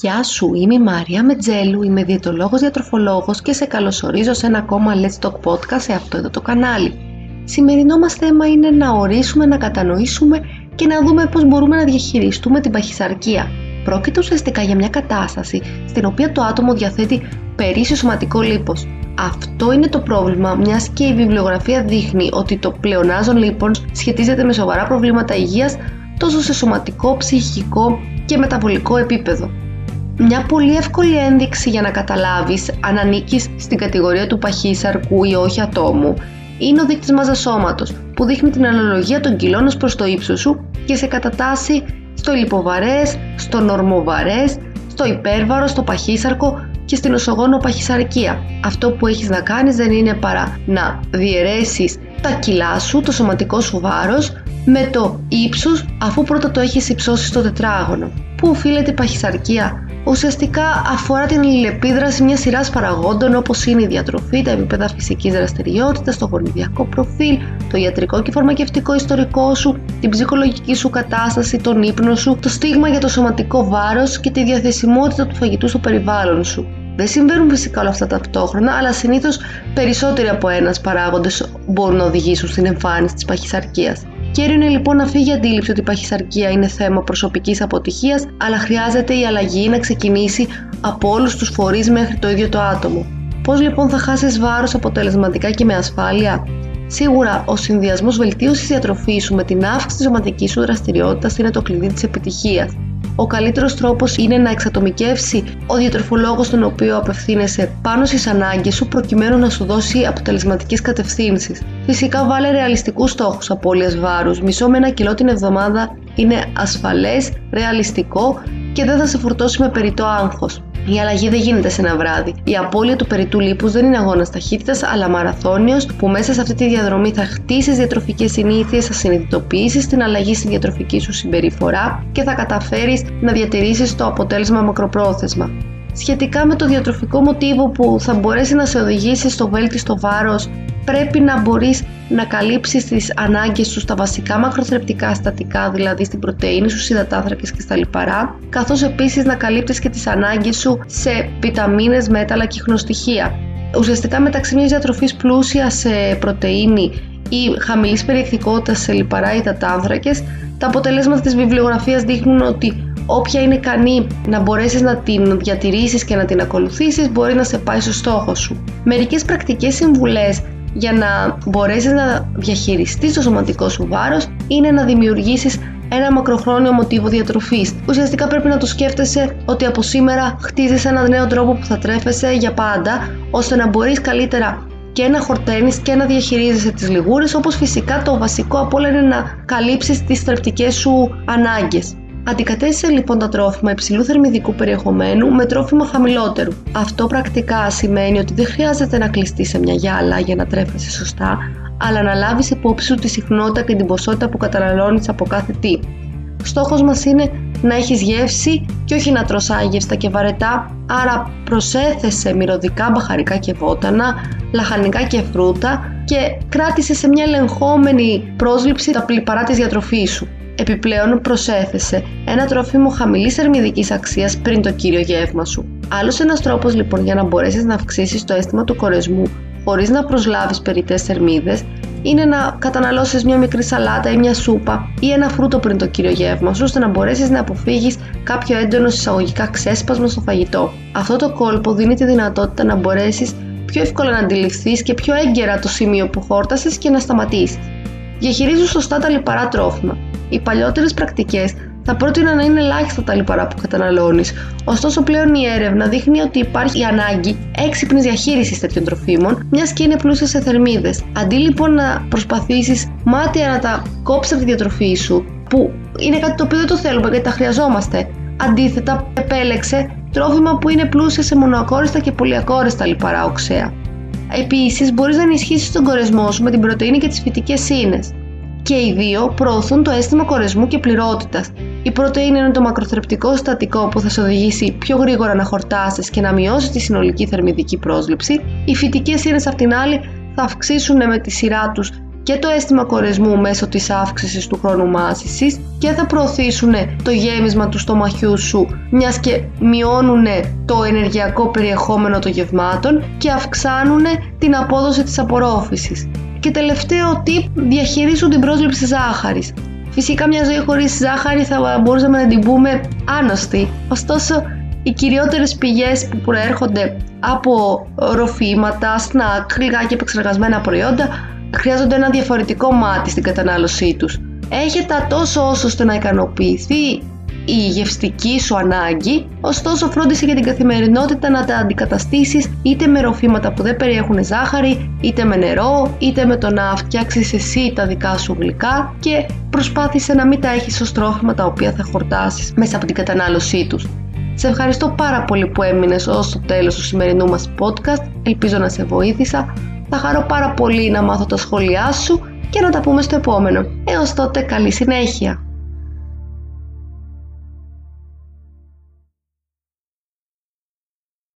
Γεια σου, είμαι η Μαρία Μετζέλου, είμαι διαιτολόγος διατροφολόγος και σε καλωσορίζω σε ένα ακόμα Let's Talk Podcast σε αυτό εδώ το κανάλι. Σημερινό μας θέμα είναι να ορίσουμε, να κατανοήσουμε και να δούμε πώς μπορούμε να διαχειριστούμε την παχυσαρκία. Πρόκειται ουσιαστικά για μια κατάσταση στην οποία το άτομο διαθέτει περίσσιο σωματικό λίπος. Αυτό είναι το πρόβλημα, μιας και η βιβλιογραφία δείχνει ότι το πλεονάζον λίπων σχετίζεται με σοβαρά προβλήματα υγείας τόσο σε σωματικό, ψυχικό και μεταβολικό επίπεδο. Μια πολύ εύκολη ένδειξη για να καταλάβεις αν ανήκεις στην κατηγορία του παχύσαρκου ή όχι ατόμου είναι ο δείκτης μάζα σώματος που δείχνει την αναλογία των κιλών ως προς το ύψος σου και σε κατατάσσει στο λιποβαρές, στο νορμοβαρές, στο υπέρβαρο, στο παχύσαρκο και στην οσογόνο παχυσαρκία. Αυτό που έχεις να κάνεις δεν είναι παρά να διαιρέσεις τα κιλά σου, το σωματικό σου βάρος με το ύψος αφού πρώτα το έχεις υψώσει στο τετράγωνο. Πού οφείλεται η παχυσαρκία; Ουσιαστικά αφορά την αλληλεπίδραση μιας σειράς παραγόντων όπως είναι η διατροφή, τα επίπεδα φυσικής δραστηριότητας, το γονιδιακό προφίλ, το ιατρικό και φαρμακευτικό ιστορικό σου, την ψυχολογική σου κατάσταση, τον ύπνο σου, το στίγμα για το σωματικό βάρος και τη διαθεσιμότητα του φαγητού στο περιβάλλον σου. Δεν συμβαίνουν φυσικά όλα αυτά ταυτόχρονα, αλλά συνήθως περισσότεροι από ένας παράγοντες μπορούν να οδηγήσουν στην εμφάνιση της παχυσαρκίας. Κέριο είναι λοιπόν να φύγει η αντίληψη ότι η παχυσαρκία είναι θέμα προσωπικής αποτυχίας, αλλά χρειάζεται η αλλαγή να ξεκινήσει από όλους τους φορείς μέχρι το ίδιο το άτομο. Πώς λοιπόν θα χάσεις βάρος αποτελεσματικά και με ασφάλεια, Σίγουρα, ο συνδυασμός βελτίωσης διατροφής σου με την αύξηση της σωματικής σου δραστηριότητας είναι το κλειδί της επιτυχίας. Ο καλύτερος τρόπος είναι να εξατομικεύσει ο διατροφολόγος τον οποίο απευθύνεσαι πάνω στις ανάγκες σου προκειμένου να σου δώσει αποτελεσματικές κατευθύνσεις. Φυσικά, βάλε ρεαλιστικούς στόχους απώλειας βάρους. Μισό με ένα κιλό την εβδομάδα είναι ασφαλές, ρεαλιστικό και δεν θα σε φορτώσει με περιττό άγχος. Η αλλαγή δεν γίνεται σε ένα βράδυ. Η απώλεια του περιττού λίπους δεν είναι αγώνας ταχύτητας, αλλά μαραθώνιος που μέσα σε αυτή τη διαδρομή θα χτίσει διατροφικές συνήθειες, θα συνειδητοποιήσεις την αλλαγή στη διατροφική σου συμπεριφορά και θα καταφέρεις να διατηρήσεις το αποτέλεσμα μακροπρόθεσμα. Σχετικά με το διατροφικό μοτίβο που θα μπορέσει να σε οδηγήσει στο βέλτιστο βάρος πρέπει να μπορείς να καλύψεις τις ανάγκες σου στα βασικά μακροθρεπτικά στατικά, δηλαδή στην πρωτεΐνη σου, υδατάνθρακες και στα λιπαρά, καθώς επίσης να καλύπτεις και τις ανάγκες σου σε βιταμίνες, μέταλλα και χνοστοιχεία. Ουσιαστικά μεταξύ μιας διατροφής πλούσια σε πρωτεΐνη ή χαμηλής περιεκτικότητας σε λιπαρά υδατάνθρακες, τα αποτελέσματα της βιβλιογραφίας δείχνουν ότι όποια είναι ικανή να μπορέσεις να την διατηρήσεις και να την ακολουθήσεις μπορεί να σε πάει στο στόχο σου. Μερικές πρακτικές συμβουλές για να μπορέσεις να διαχειριστείς το σωματικό σου βάρος είναι να δημιουργήσεις ένα μακροχρόνιο μοτίβο διατροφής. Ουσιαστικά πρέπει να το σκέφτεσαι ότι από σήμερα χτίζεις έναν νέο τρόπο που θα τρέφεσαι για πάντα ώστε να μπορείς καλύτερα και να χορταίνεις και να διαχειρίζεσαι τις λιγούρες όπως φυσικά το βασικό από όλα είναι να καλύψεις τις θρεπτικές σου ανάγκες. Αντικατέστησε λοιπόν τα τρόφιμα υψηλού θερμιδικού περιεχομένου με τρόφιμα χαμηλότερου. Αυτό πρακτικά σημαίνει ότι δεν χρειάζεται να κλειστείς σε μια γυάλα για να τρέφεσαι σωστά, αλλά να λάβεις υπόψη σου τη συχνότητα και την ποσότητα που καταναλώνεις από κάθε τι. Στόχος μας είναι να έχεις γεύση και όχι να τρως άγευστα και βαρετά, άρα προσέθεσε μυρωδικά μπαχαρικά και βότανα, λαχανικά και φρούτα και κράτησε σε μια ελεγχόμενη πρόσληψη τα πληπαρά της διατροφής σου. Επιπλέον προσέθεσε ένα τρόφιμο χαμηλής θερμιδική αξίας πριν το κύριο γεύμα σου. Άλλος ένας τρόπος λοιπόν για να μπορέσεις να αυξήσεις το αίσθημα του κορεσμού χωρίς να προσλάβεις περιττές θερμίδες είναι να καταναλώσεις μια μικρή σαλάτα ή μια σούπα ή ένα φρούτο πριν το κύριο γεύμα σου ώστε να μπορέσεις να αποφύγεις κάποιο έντονο εισαγωγικά ξέσπασμα στο φαγητό. Αυτό το κόλπο δίνει τη δυνατότητα να μπορέσεις πιο εύκολα να αντιληφθείς και πιο έγκαιρα το σημείο που χόρτασες και να σταματήσεις. Διαχειρίζουν σωστά τα λιπαρά τρόφιμα. Οι παλιότερες πρακτικές θα πρότειναν να είναι ελάχιστα τα λιπαρά που καταναλώνεις. Ωστόσο, πλέον η έρευνα δείχνει ότι υπάρχει η ανάγκη έξυπνης διαχείρισης τέτοιων τροφίμων, μιας και είναι πλούσια σε θερμίδες. Αντί λοιπόν να προσπαθήσεις μάτια να τα κόψεις από τη διατροφή σου, που είναι κάτι το οποίο δεν το θέλουμε γιατί τα χρειαζόμαστε. Αντίθετα, επέλεξε τρόφιμα που είναι πλούσια σε μονοακόριστα και πολυακόριστα λιπαρά οξέα. Επίσης, μπορείς να ενισχύσεις τον κορεσμό σου με την πρωτενη και τις φυτικές ίνε και οι δύο προωθούν το αίσθημα κορεσμού και πληρότητας. Η πρωτεΐνη είναι το μακροθρεπτικό συστατικό που θα σε οδηγήσει πιο γρήγορα να χορτάσεις και να μειώσεις τη συνολική θερμιδική πρόσληψη. Οι φυτικές ίνες, απ' την άλλη, θα αυξήσουν με τη σειρά τους και το αίσθημα κορεσμού μέσω της αύξησης του χρόνου μάσησης και θα προωθήσουν το γέμισμα του στομαχιού σου μιας και μειώνουν το ενεργειακό περιεχόμενο των γευμάτων και αυξάνουν την απόδοση της απορρόφησης. Και τελευταίο tip, διαχειρίσουν την πρόσληψη ζάχαρης. Φυσικά μια ζωή χωρίς ζάχαρη θα μπορούσαμε να την πούμε άνοστη, ωστόσο οι κυριότερες πηγές που προέρχονται από ροφήματα, σνακ, γλυκά και επεξεργασμένα προϊόντα χρειάζονται ένα διαφορετικό μάτι στην κατανάλωσή τους. Έχετε τόσο όσο ώστε να ικανοποιηθεί η γευστική σου ανάγκη, ωστόσο φρόντισε για την καθημερινότητα να τα αντικαταστήσεις είτε με ροφήματα που δεν περιέχουν ζάχαρη, είτε με νερό, είτε με το να φτιάξεις εσύ τα δικά σου γλυκά και προσπάθησε να μην τα έχεις ως τρόφιμα τα οποία θα χορτάσεις μέσα από την κατανάλωσή τους. Σε ευχαριστώ πάρα πολύ που έμεινες ως το τέλος του σημερινού μας podcast. Ελπίζω να σε βοήθησα. Θα χαρώ πάρα πολύ να μάθω τα σχόλιά σου και να τα πούμε στο επόμενο. Έως τότε καλή συνέχεια!